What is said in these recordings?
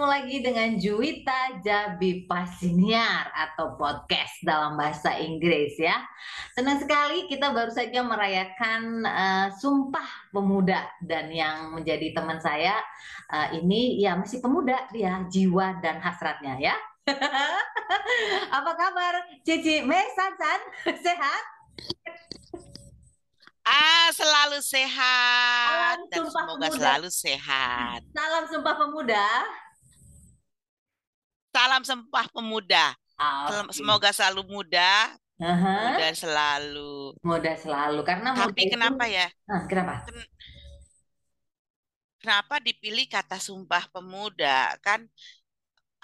ketemu lagi dengan Juwita Jabi Pasiniar atau podcast dalam bahasa Inggris ya. Senang sekali kita baru saja merayakan uh, Sumpah Pemuda dan yang menjadi teman saya uh, ini ya masih pemuda dia jiwa dan hasratnya ya. Apa kabar Cici Mesansan sehat? Ah, selalu sehat Salam dan semoga pemuda. selalu sehat. Salam Sumpah Pemuda. Salam Sumpah Pemuda. okay. Semoga selalu muda, uh-huh. muda selalu. Muda selalu karena Tapi kenapa itu... ya? Nah, kenapa? Kenapa dipilih kata Sumpah Pemuda? Kan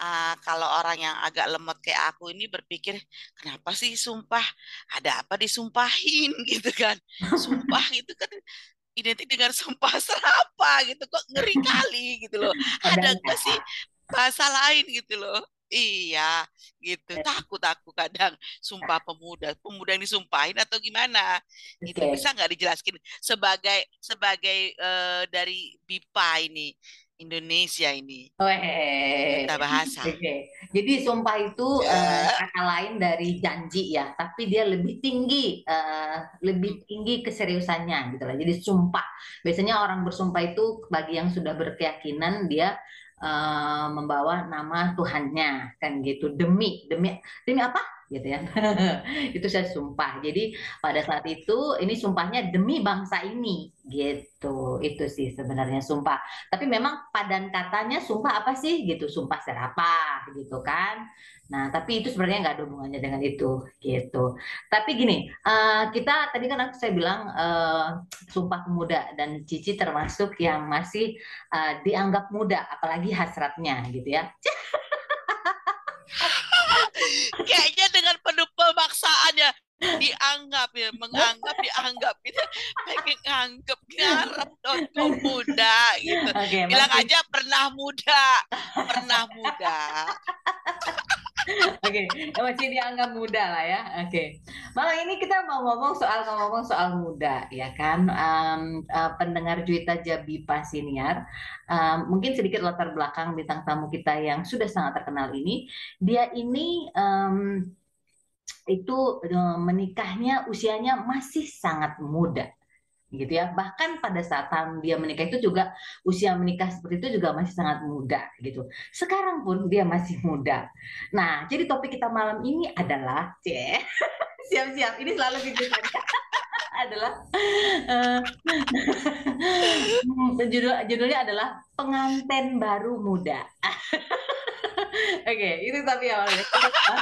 uh, kalau orang yang agak lemot kayak aku ini berpikir kenapa sih sumpah ada apa disumpahin gitu kan sumpah itu kan identik dengan sumpah serapa gitu kok ngeri kali gitu loh ada nggak sih bahasa lain gitu loh Iya, gitu. Eh. Takut aku kadang sumpah pemuda, pemuda yang disumpahin atau gimana? Okay. Itu bisa nggak dijelaskan sebagai sebagai uh, dari BIPA ini? Indonesia ini. Oh, Kita bahasa. Okay. Jadi sumpah itu uh, kata lain dari janji ya, tapi dia lebih tinggi, uh, lebih tinggi keseriusannya gitu lah. Jadi sumpah. Biasanya orang bersumpah itu bagi yang sudah berkeyakinan dia uh, membawa nama Tuhannya kan gitu. Demi demi demi apa gitu ya. Itu saya sumpah. Jadi pada saat itu ini sumpahnya demi bangsa ini. Gitu. Itu sih sebenarnya sumpah. Tapi memang padan katanya sumpah apa sih? Gitu. Sumpah serapah gitu kan. Nah tapi itu sebenarnya nggak ada hubungannya dengan itu. Gitu. Tapi gini uh, kita tadi kan saya bilang uh, sumpah pemuda dan Cici termasuk yang masih uh, dianggap muda apalagi hasratnya gitu ya ya dianggap ya menganggap dianggap itu pengen anggap ngarep dong muda gitu okay, bilang masih... aja pernah muda pernah muda Oke, okay. masih dianggap muda lah ya. Oke, okay. malam ini kita mau ngomong soal ngomong soal muda, ya kan? Um, uh, pendengar Juita Jabi Pasiniar, um, mungkin sedikit latar belakang bintang tamu kita yang sudah sangat terkenal ini. Dia ini um, itu um, menikahnya usianya masih sangat muda gitu ya. Bahkan pada saat dia menikah itu juga usia menikah seperti itu juga masih sangat muda gitu. Sekarang pun dia masih muda. Nah jadi topik kita malam ini adalah ceh siap-siap ini selalu gitu adalah uh, judul judulnya adalah pengantin baru muda Oke, itu tapi awalnya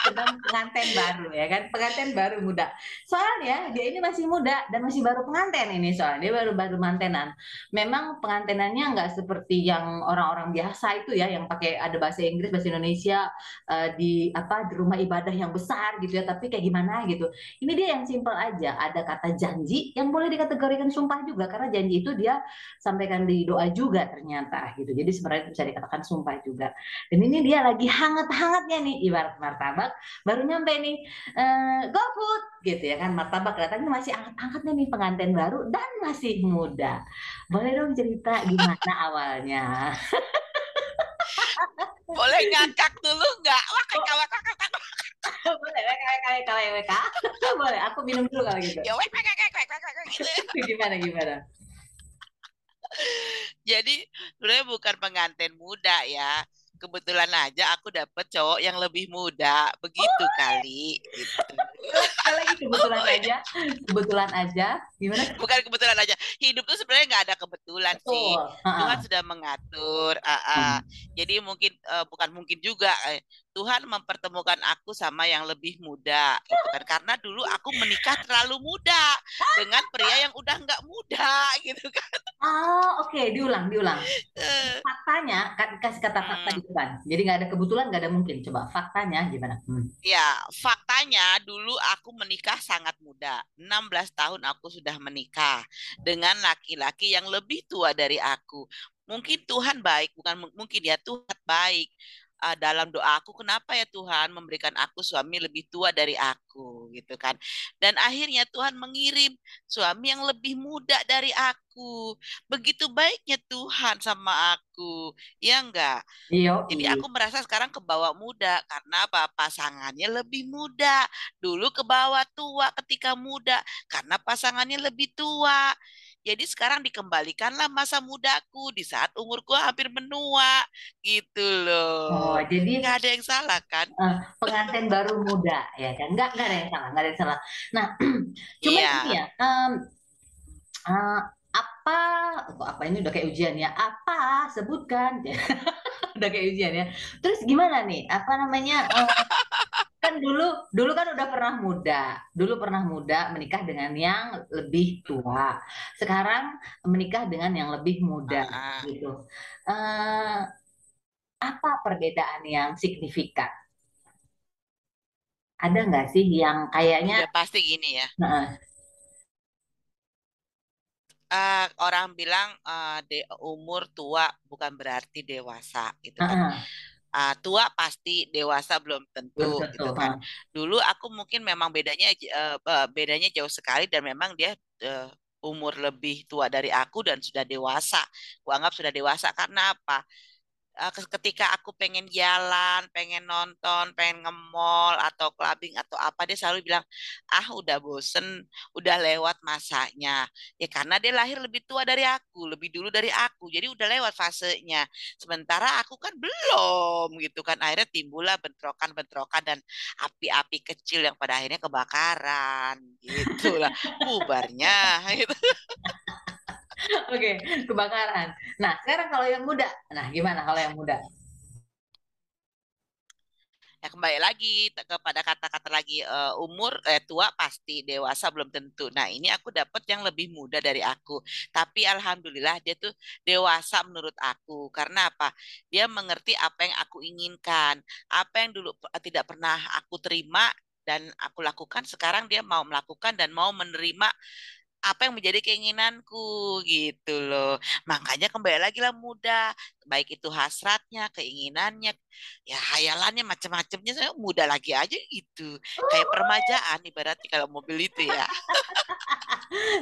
tentang pengantin baru ya kan, pengantin baru muda. Soalnya dia ini masih muda dan masih baru pengantin ini soalnya dia baru baru mantenan. Memang pengantinannya nggak seperti yang orang-orang biasa itu ya, yang pakai ada bahasa Inggris, bahasa Indonesia uh, di apa di rumah ibadah yang besar gitu ya. Tapi kayak gimana gitu. Ini dia yang simpel aja. Ada kata janji yang boleh dikategorikan sumpah juga karena janji itu dia sampaikan di doa juga ternyata gitu. Jadi sebenarnya bisa dikatakan sumpah juga. Dan ini dia lagi hangat-hangatnya nih ibarat martabak baru nyampe nih uh, go food gitu ya kan martabak datangnya masih hangat-hangatnya nih pengantin baru dan masih muda boleh dong cerita gimana awalnya boleh ngakak dulu nggak wah kakak wah kakak boleh wek wek wek wek boleh aku minum dulu kalau gitu ya wek wek wek wek gitu gimana gimana jadi sebenarnya bukan pengantin muda ya kebetulan aja aku dapet cowok yang lebih muda begitu oh. kali gitu. lagi kebetulan aja kebetulan aja gimana bukan kebetulan aja hidup tuh sebenarnya nggak ada kebetulan Betul. sih Tuhan sudah mengatur uh, uh. Hmm. jadi mungkin uh, bukan mungkin juga uh, Tuhan mempertemukan aku sama yang lebih muda gitu kan karena dulu aku menikah terlalu muda dengan pria yang udah nggak muda gitu kan oh oke okay. diulang diulang eh. faktanya kasih kata fakta hmm. di depan jadi nggak ada kebetulan nggak ada mungkin coba faktanya gimana hmm. ya faktanya dulu aku menikah sangat muda 16 tahun aku sudah menikah dengan laki-laki yang lebih tua dari aku mungkin Tuhan baik bukan mungkin ya Tuhan baik uh, dalam doaku kenapa ya Tuhan memberikan aku suami lebih tua dari aku gitu kan? Dan akhirnya Tuhan mengirim suami yang lebih muda dari aku. Begitu baiknya Tuhan sama aku ya enggak? Iya. jadi aku merasa sekarang ke bawah muda karena apa? Pasangannya lebih muda. Dulu ke bawah tua ketika muda karena pasangannya lebih tua jadi sekarang dikembalikanlah masa mudaku di saat umurku hampir menua gitu Oh, loh. jadi Nggak ada yang salah kan? uh, pengantin baru muda ya kan? Nggak, nggak ada yang salah, nggak ada yang salah. Nah, cuman ini Iya. ya, um, uh, apa, kok apa ini udah kayak ujian ya? Apa sebutkan? Udah kayak ujian ya. Terus gimana nih? Apa namanya? uh, kan dulu dulu kan udah pernah muda. Dulu pernah muda menikah dengan yang lebih tua. Sekarang menikah dengan yang lebih muda Ah, gitu. Eh, apa perbedaan yang signifikan? Ada nggak sih yang kayaknya Udah pasti gini ya. Heeh, Ah, orang bilang ah, de umur tua bukan berarti dewasa gitu kan. heeh, Ah, tua pasti dewasa belum tentu tentu gitu kan. Dulu aku mungkin memang bedanya eh, bedanya jauh sekali dan memang dia eh, umur lebih tua dari aku dan sudah dewasa. Aku anggap sudah dewasa karena apa? Eh, ketika aku pengen jalan, pengen nonton, pengen nge-mall atau clubbing atau apa, dia selalu bilang, ah udah bosen, udah lewat masanya. Ya karena dia lahir lebih tua dari aku, lebih dulu dari aku, jadi udah lewat fasenya. Sementara aku kan belum gitu kan. Akhirnya timbullah bentrokan-bentrokan dan api-api kecil yang pada akhirnya kebakaran gitu lah. Bubarnya gitu. oke kebakaran nah sekarang kalau yang muda nah gimana kalau yang muda Ya kembali lagi kepada kata-kata lagi eh, umur eh, tua pasti dewasa belum tentu. Nah ini aku dapat yang lebih muda dari aku. Tapi alhamdulillah dia tuh dewasa menurut aku. Karena apa? Dia mengerti apa yang aku inginkan. Apa yang dulu tidak pernah aku terima dan aku lakukan sekarang dia mau melakukan dan mau menerima apa yang menjadi keinginanku gitu loh. Makanya kembali lagi lah muda, baik itu hasratnya, keinginannya, ya hayalannya macam-macamnya saya muda lagi aja itu. Kayak permajaan ibaratnya kalau mobil itu ya.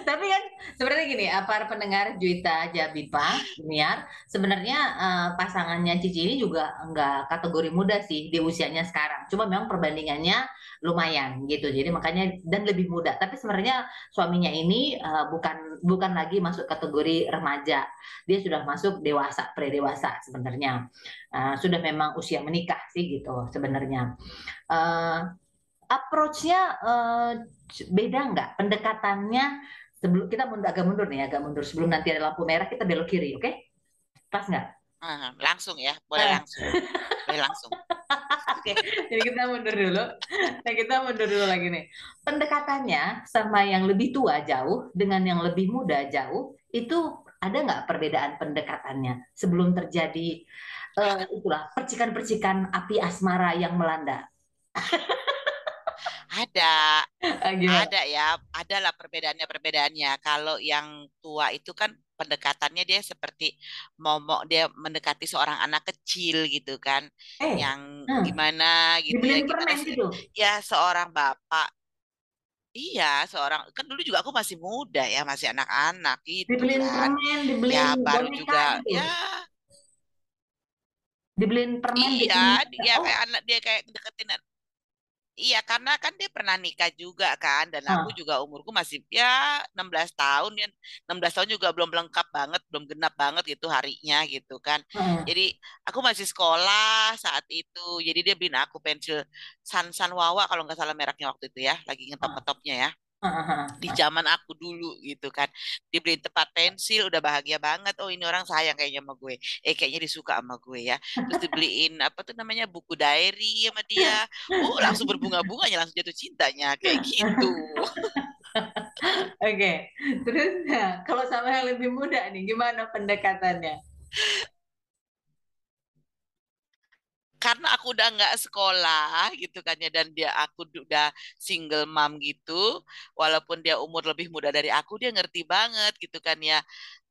Tapi kan sebenarnya gini, eh, para pendengar Juita Jabipa, Niar, sebenarnya eh, pasangannya Cici ini juga enggak kategori muda sih di usianya sekarang. Cuma memang perbandingannya lumayan gitu. Jadi makanya dan lebih muda. Tapi sebenarnya suaminya ini eh, bukan bukan lagi masuk kategori remaja. Dia sudah masuk dewasa, pre-dewasa sebenarnya. Eh, sudah memang usia menikah sih gitu sebenarnya. Eh, approach-nya eh, beda nggak? Pendekatannya sebelum kita mundur agak mundur nih agak mundur. Sebelum nanti ada lampu merah kita belok kiri oke? Pas nggak? Ah, langsung ya, boleh Eh, langsung. Boleh langsung. oke jadi kita mundur dulu. Nah kita mundur dulu lagi nih. Pendekatannya sama yang lebih tua jauh dengan yang lebih muda jauh itu ada nggak perbedaan pendekatannya sebelum terjadi eh, itulah percikan-percikan api asmara yang melanda Ada, Eh, gimana? Ada ya, adalah perbedaannya-perbedaannya. Kalau yang tua itu kan pendekatannya dia seperti momok dia mendekati seorang anak kecil gitu kan, eh yang hmm, gimana gitu ya, gimana sih? gitu? Ya seorang bapak, iya seorang kan dulu juga aku masih muda ya, masih anak-anak gitu dibeliin kan. permen Ya dibeliin baru boneka juga gitu? ya. Dibeliin permen iya dibeliin dia oh. kayak anak dia kayak deketin Iya, karena kan dia pernah nikah juga kan, dan aku juga umurku masih ya 16 tahun ya. 16 tahun juga belum lengkap banget, belum genap banget gitu harinya gitu kan. Jadi aku masih sekolah saat itu. Jadi dia beliin aku pensil San San Wawa kalau nggak salah mereknya waktu itu ya, lagi ngetop-ngetopnya ya di zaman aku dulu gitu kan. Dibeliin tempat pensil udah bahagia banget. Oh ini orang sayang kayaknya sama gue. Eh kayaknya disuka sama gue ya. Terus dibeliin apa tuh namanya buku diary sama dia. Oh langsung berbunga-bunganya langsung jatuh cintanya. Kayak gitu. Oke, terus nah, kalau sama yang lebih muda nih, gimana pendekatannya? Karena aku udah nggak sekolah gitu kan ya dan dia aku udah single mom gitu walaupun dia umur lebih muda dari aku dia ngerti banget gitu kan ya.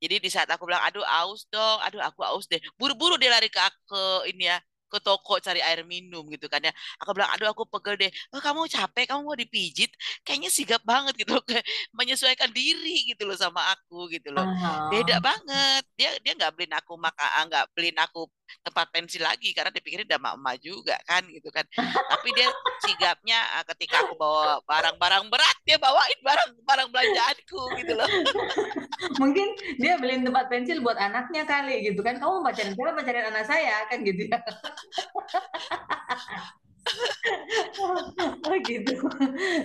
Jadi di saat aku bilang aduh aus dong aduh aku aus deh buru-buru dia lari ke aku ini ya ke toko cari air minum gitu kan ya. Aku bilang aduh aku pegel deh. Oh, kamu capek kamu mau dipijit? Kayaknya sigap banget gitu loh kayak menyesuaikan diri gitu loh sama aku gitu loh. Beda banget. Dia dia nggak beliin aku maka nggak beliin aku tempat pensil lagi karena dipikirin udah emak juga kan gitu kan. Tapi dia sigapnya ah, ketika aku bawa barang-barang berat dia bawain barang-barang belanjaanku gitu loh. Mungkin dia beliin tempat pensil buat anaknya kali gitu kan. Kamu pacarin siapa? Pacarin anak saya kan gitu ya oh gitu.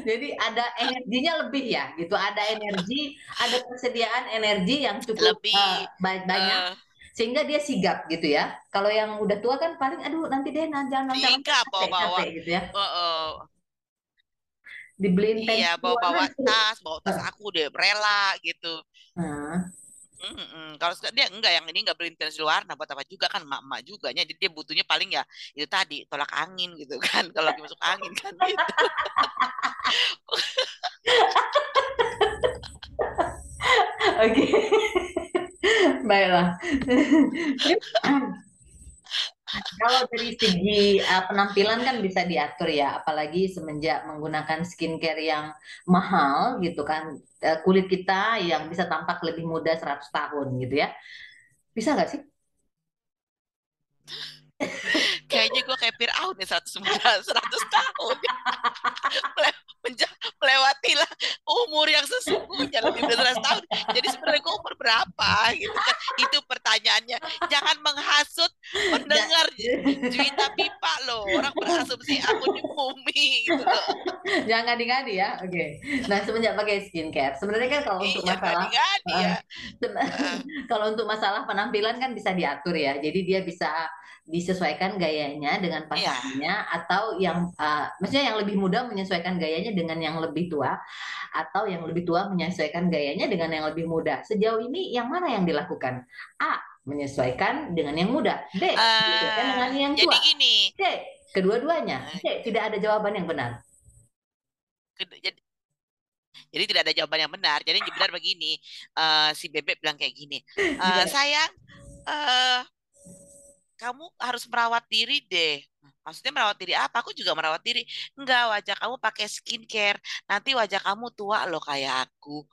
Jadi ada energinya lebih ya, gitu. Ada energi, ada persediaan energi yang cukup lebih uh, banyak. Uh, sehingga dia sigap gitu ya. Kalau yang udah tua kan paling aduh nanti deh jangan jangan sigap bawa bawa gitu ya. Uh, uh. Dibeliin Iya, bawa bawa tas, bawa tas aku deh rela gitu. Uh. Mm -mm. Kalau dia enggak yang ini enggak beli pensil warna buat apa juga kan emak-emak juga jadi dia butuhnya paling ya itu tadi tolak angin gitu kan kalau lagi masuk angin kan gitu. Oke. Baiklah. Kalau dari segi uh, penampilan kan bisa diatur ya, apalagi semenjak menggunakan skincare yang mahal gitu kan, uh, kulit kita yang bisa tampak lebih muda 100 tahun gitu ya. Bisa nggak sih? Kayaknya gue kayak Fir'aun nih 100, 100 tahun. melewati lah umur yang sesungguhnya lebih dari 100 tahun. Jadi sebenarnya gue umur berapa gitu kan? Itu pertanyaannya. Jangan menghasut cerita pipa loh. Orang berasumsi aku di bumi gitu loh. Jangan ngadi-ngadi ya. Oke. Okay. Nah, semenjak pakai skincare, sebenarnya kan kalau untuk iya, masalah ya. uh, kalau untuk masalah penampilan kan bisa diatur ya. Jadi dia bisa disesuaikan gayanya dengan iya. pasangannya yeah. atau yang uh, maksudnya yang lebih muda menyesuaikan gayanya dengan yang lebih tua atau yang lebih tua menyesuaikan gayanya dengan yang lebih muda. Sejauh ini yang mana yang dilakukan? A menyesuaikan dengan yang muda. D uh, menyesuaikan dengan yang tua. Jadi gini. C kedua-duanya. C tidak ada jawaban yang benar. Jadi, jadi tidak ada jawaban yang benar. Jadi yang benar begini, uh, si bebek bilang kayak gini, uh, sayang, uh, kamu harus merawat diri deh. Maksudnya merawat diri apa? Aku juga merawat diri. Enggak, wajah kamu pakai skincare. Nanti wajah kamu tua loh kayak aku.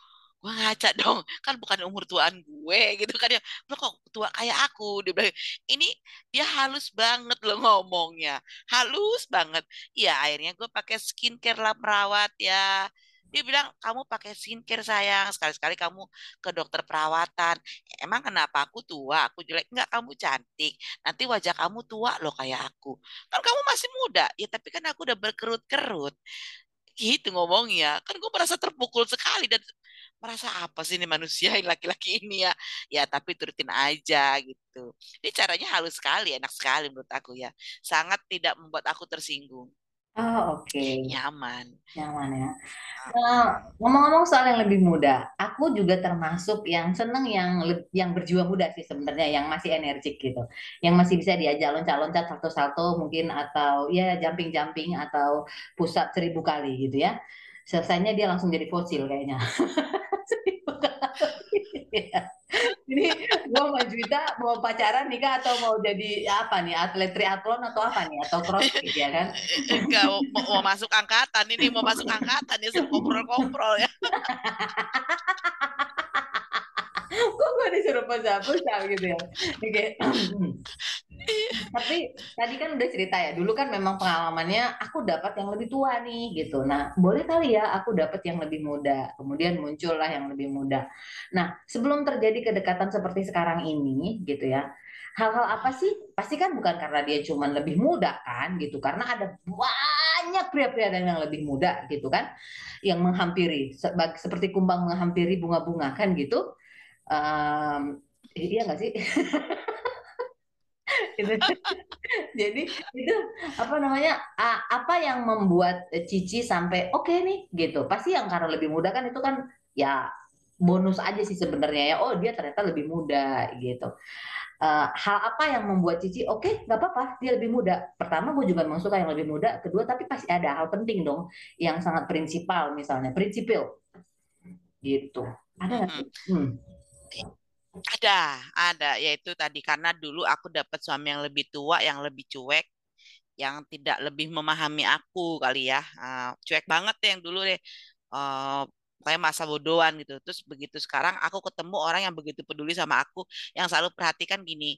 Gue ngaca dong, kan bukan umur tuaan gue gitu kan ya. Lo kok tua kayak aku? Dia bilang, ini dia halus banget loh ngomongnya. Halus banget. Iya, akhirnya gue pakai skincare lah merawat ya dia bilang kamu pakai skincare sayang sekali-sekali kamu ke dokter perawatan emang kenapa aku tua aku jelek enggak kamu cantik nanti wajah kamu tua loh kayak aku kan kamu masih muda ya tapi kan aku udah berkerut-kerut gitu ngomongnya. Kan gue merasa terpukul sekali dan merasa apa sih ini manusia laki-laki ini ya? Ya tapi turutin aja gitu. Ini caranya halus sekali enak sekali menurut aku ya. Sangat tidak membuat aku tersinggung Oh, oke. Nyaman. Nyaman ya. Uh, ngomong-ngomong soal yang lebih muda, aku juga termasuk yang seneng yang yang berjiwa muda sih sebenarnya, yang masih energik gitu, yang masih bisa diajak loncat-loncat satu-satu mungkin atau ya jumping-jumping atau pusat seribu kali gitu ya. Selesainya dia langsung jadi fosil kayaknya. Ini gue mau Juwita mau pacaran nih kak atau mau jadi apa nih atlet triathlon atau apa nih atau crossfit ya kan? Enggak mau, mau masuk angkatan ini mau masuk angkatan ya komprol-komprol ya. Kok gue disuruh pusat-pusat gitu ya? Oke. Okay. Tapi tadi kan udah cerita ya, dulu kan memang pengalamannya aku dapat yang lebih tua nih gitu. Nah, boleh kali ya aku dapat yang lebih muda. Kemudian muncullah yang lebih muda. Nah, sebelum terjadi kedekatan seperti sekarang ini gitu ya. Hal-hal apa sih? Pasti kan bukan karena dia cuma lebih muda kan gitu. Karena ada banyak pria-pria yang lebih muda gitu kan yang menghampiri seperti kumbang menghampiri bunga-bunga kan gitu. Um, iya nggak sih? gitu. Jadi itu apa namanya apa yang membuat Cici sampai oke okay nih gitu. Pasti yang karena lebih muda kan itu kan ya bonus aja sih sebenarnya ya. Oh dia ternyata lebih muda gitu. Uh, hal apa yang membuat Cici oke okay, nggak apa-apa dia lebih muda. Pertama gue juga memang suka yang lebih muda. Kedua tapi pasti ada hal penting dong yang sangat prinsipal misalnya prinsipil gitu. Ada nggak? Hmm. Ada, ada. Yaitu tadi karena dulu aku dapat suami yang lebih tua, yang lebih cuek, yang tidak lebih memahami aku kali ya. Uh, cuek banget yang dulu deh. Uh, kayak masa bodohan gitu. Terus begitu sekarang aku ketemu orang yang begitu peduli sama aku, yang selalu perhatikan gini,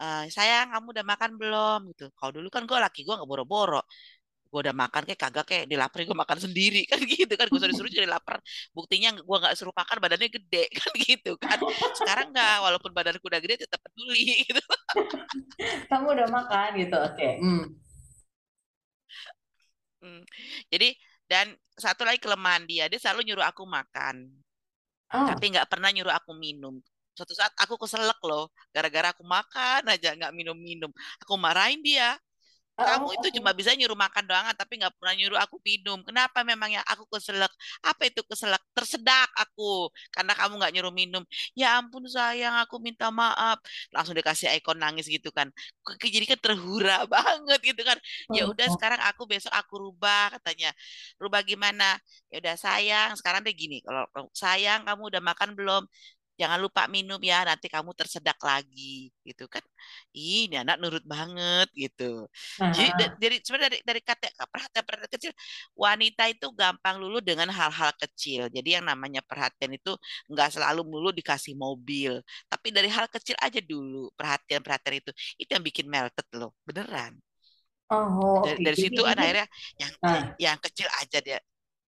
uh, sayang kamu udah makan belum gitu. Kalau dulu kan gue laki gue nggak boro-boro gue udah makan kayak kagak kayak dilaparin gue makan sendiri kan gitu kan. Gue suruh-suruh jadi lapar buktinya gue nggak suruh makan badannya gede kan gitu kan. Sekarang nggak walaupun badanku udah gede tetap peduli gitu. Kamu udah makan gitu, oke. Hmm. Hmm. jadi dan satu lagi kelemahan dia dia selalu nyuruh aku makan. Oh, tapi nggak pernah nyuruh aku minum. Suatu saat aku keselak loh gara-gara aku makan aja nggak minum-minum. Aku marahin dia oh, kamu itu cuma bisa nyuruh makan doang tapi nggak pernah nyuruh aku minum. Kenapa memangnya aku keselak? Apa itu keselak? Tersedak aku karena kamu nggak nyuruh minum. Ya ampun sayang, aku minta maaf. Langsung dikasih ikon nangis gitu kan. Jadi kan terhura banget gitu kan. Ya udah sekarang aku besok aku rubah katanya. Rubah gimana? Ya udah sayang, sekarang deh gini. Kalau sayang kamu udah makan belum? Jangan lupa minum ya, nanti kamu tersedak lagi gitu kan. Ih, ini anak nurut banget gitu. Jadi da- Nah, dari sebenarnya dari dari kata perhatian perhatian kecil wanita itu gampang luluh dengan hal-hal kecil. Jadi yang namanya perhatian itu nggak selalu melulu dikasih mobil, tapi dari hal kecil aja dulu perhatian-perhatian itu itu yang bikin melted loh, beneran. oh, Dari oke. dari Jadi situ kan akhirnya yang yang, yang kecil aja dia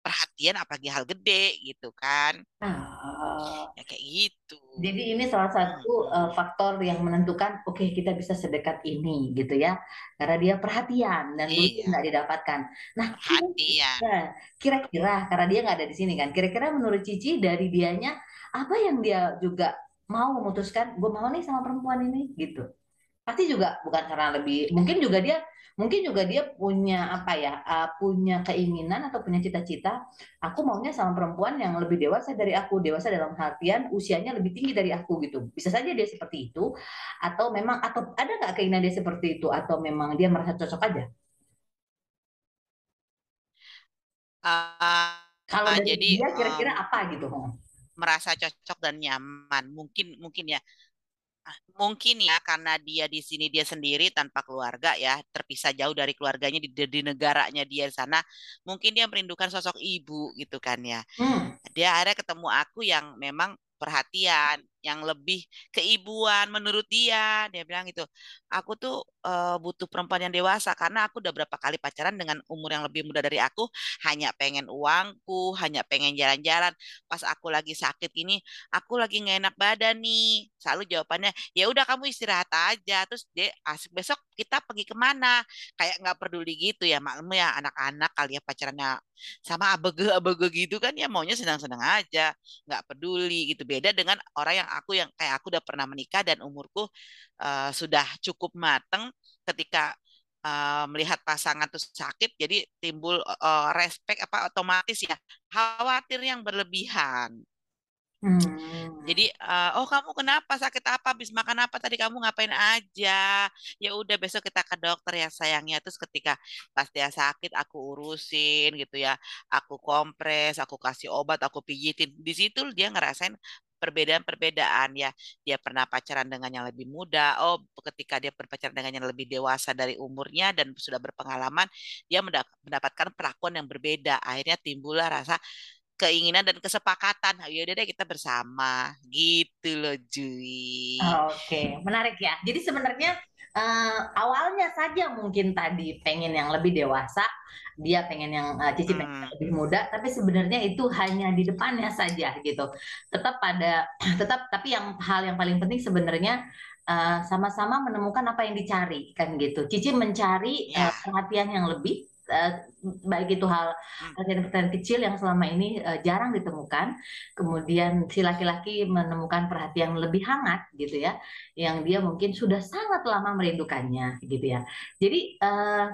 perhatian apalagi hal gede gitu kan. ah, Ya kayak gitu. Jadi ini salah satu Mm-mm. faktor yang menentukan, oke kita bisa sedekat ini gitu ya, karena dia perhatian dan tuh Iya, nggak didapatkan. Nah, perhatian. kira-kira, kira-kira karena dia nggak ada di sini kan, kira-kira menurut Cici dari dianya apa yang dia juga mau memutuskan, gue mau nih sama perempuan ini gitu. Pasti juga bukan karena lebih, mungkin juga dia, mungkin juga dia punya apa ya, uh, punya keinginan atau punya cita-cita. Aku maunya sama perempuan yang lebih dewasa dari aku, dewasa dalam artian usianya lebih tinggi dari aku gitu. Bisa saja dia seperti itu, atau memang atau ada nggak keinginan dia seperti itu, atau memang dia merasa cocok aja. Ah, Kalau dari jadi dia kira-kira apa gitu? merasa cocok dan nyaman. Mungkin mungkin ya Mungkin ya karena dia di sini dia sendiri tanpa keluarga ya, terpisah jauh dari keluarganya di, di negaranya dia di sana. Mungkin dia merindukan sosok ibu gitu kan ya. Hmm, Dia akhirnya ketemu aku yang memang perhatian, yang lebih keibuan menurut dia. Dia bilang gitu, aku tuh eh, butuh perempuan yang dewasa karena aku udah berapa kali pacaran dengan umur yang lebih muda dari aku, hanya pengen uangku, hanya pengen jalan-jalan. Pas aku lagi sakit ini, aku lagi nggak enak badan nih. Selalu jawabannya, ya udah kamu istirahat aja. Terus dia asik besok kita pergi ke mana? Kayak nggak peduli gitu ya, maklum ya anak-anak kali ya pacarannya sama abege-abege gitu kan ya maunya senang-senang aja nggak peduli gitu beda dengan orang yang aku yang kayak aku udah pernah menikah dan umurku eh, sudah cukup mateng ketika eh, melihat pasangan tuh sakit jadi timbul eh, respect apa otomatis ya khawatir yang berlebihan hmm, jadi, eh, oh kamu kenapa sakit apa? Habis makan apa tadi kamu ngapain aja? Ya udah besok kita ke dokter ya sayangnya. Terus ketika pas dia sakit aku urusin gitu ya. Aku kompres, aku kasih obat, aku pijitin. Di situ dia ngerasain perbedaan-perbedaan ya. Dia pernah pacaran dengan yang lebih muda. Oh, ketika dia berpacaran dengan yang lebih dewasa dari umurnya dan sudah berpengalaman, dia mendapatkan perlakuan yang berbeda. Akhirnya timbullah rasa keinginan dan kesepakatan. Ya udah deh kita bersama gitu loh Jui. Oke, menarik ya. Jadi sebenarnya eh, awalnya saja mungkin tadi pengen yang lebih dewasa, dia pengen yang eh, Cici pengen yang Hmm, lebih muda, tapi sebenarnya itu hanya di depannya saja gitu. Tetap pada, tetap tapi yang hal yang paling penting sebenarnya eh, sama-sama menemukan apa yang dicari kan gitu. Cici mencari eh, ya. perhatian yang lebih. Eh, baik itu hal Hmm, perhatian-perhatian kecil yang selama ini eh, jarang ditemukan kemudian si laki-laki menemukan perhatian yang lebih hangat gitu ya, yang dia mungkin sudah sangat lama merindukannya gitu ya. Jadi eh,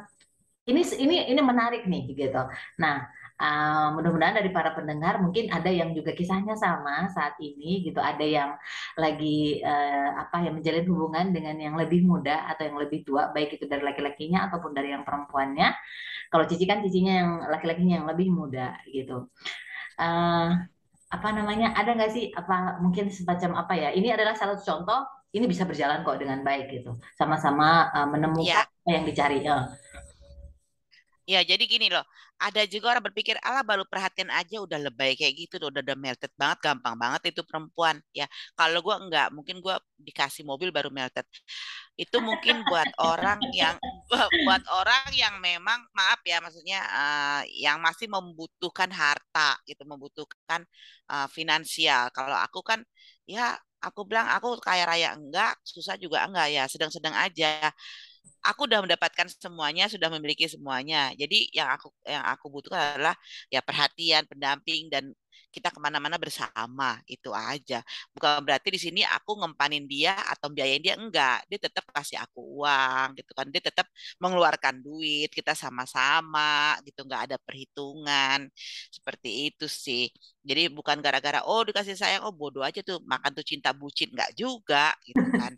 ini ini ini menarik nih gitu. Nah, eh, mudah-mudahan dari para pendengar mungkin ada yang juga kisahnya sama saat ini gitu, ada yang lagi eh, apa ya menjalin hubungan dengan yang lebih muda atau yang lebih tua, baik itu dari laki-lakinya ataupun dari yang perempuannya. Kalau Cici kan cicinya yang laki-lakinya yang lebih muda gitu. Eh, apa namanya ada nggak sih apa mungkin semacam apa ya ini adalah salah satu contoh ini bisa berjalan kok dengan baik gitu sama-sama uh, menemukan Ya, apa yang dicari ya. ya jadi gini loh. Ada juga orang berpikir, alah baru perhatian aja udah lebay kayak gitu, udah udah melted banget, gampang banget itu perempuan. Ya, kalau gua enggak, mungkin gua dikasih mobil baru melted. Itu mungkin buat orang yang buat orang yang memang maaf ya, maksudnya eh, yang masih membutuhkan harta gitu, membutuhkan eh, finansial. Kalau aku kan ya aku bilang aku kaya raya enggak, susah juga enggak ya, sedang-sedang aja aku udah mendapatkan semuanya, sudah memiliki semuanya. Jadi yang aku yang aku butuhkan adalah ya perhatian, pendamping dan kita ke mana-mana bersama itu aja. Bukan berarti di sini aku ngempanin dia atau biayain dia enggak. Dia tetap kasih aku uang gitu kan. Dia tetap mengeluarkan duit. Kita sama-sama gitu nggak ada perhitungan seperti itu sih. Jadi bukan gara-gara oh dikasih sayang oh bodoh aja tuh makan tuh cinta bucin nggak juga gitu kan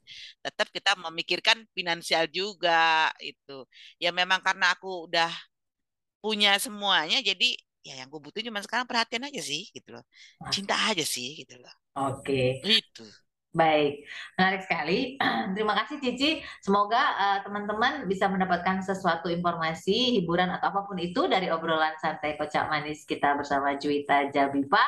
tetap kita memikirkan finansial juga itu. Ya memang karena aku udah punya semuanya, jadi ya yang gue butuhin cuma sekarang perhatian aja sih gitu loh. Cinta aja sih gitu loh. Oke. Itu. Baik, menarik sekali. Terima kasih Cici. Semoga uh, teman-teman bisa mendapatkan sesuatu informasi, hiburan atau apa pun itu dari obrolan santai kocak manis kita bersama Juwita Jabipa.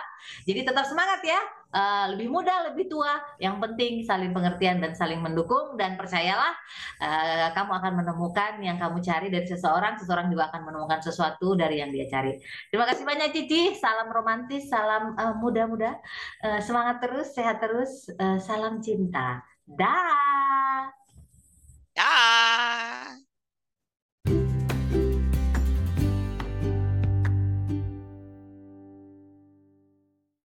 Jadi tetap semangat ya uh, lebih muda, lebih tua. Yang penting saling pengertian dan saling mendukung dan percayalah uh, kamu akan menemukan yang kamu cari dari seseorang, seseorang juga akan menemukan sesuatu dari yang dia cari. Terima kasih banyak Cici, salam romantis, salam uh, muda-muda, uh, semangat terus, sehat terus, uh, salam cinta. Dah. Dah.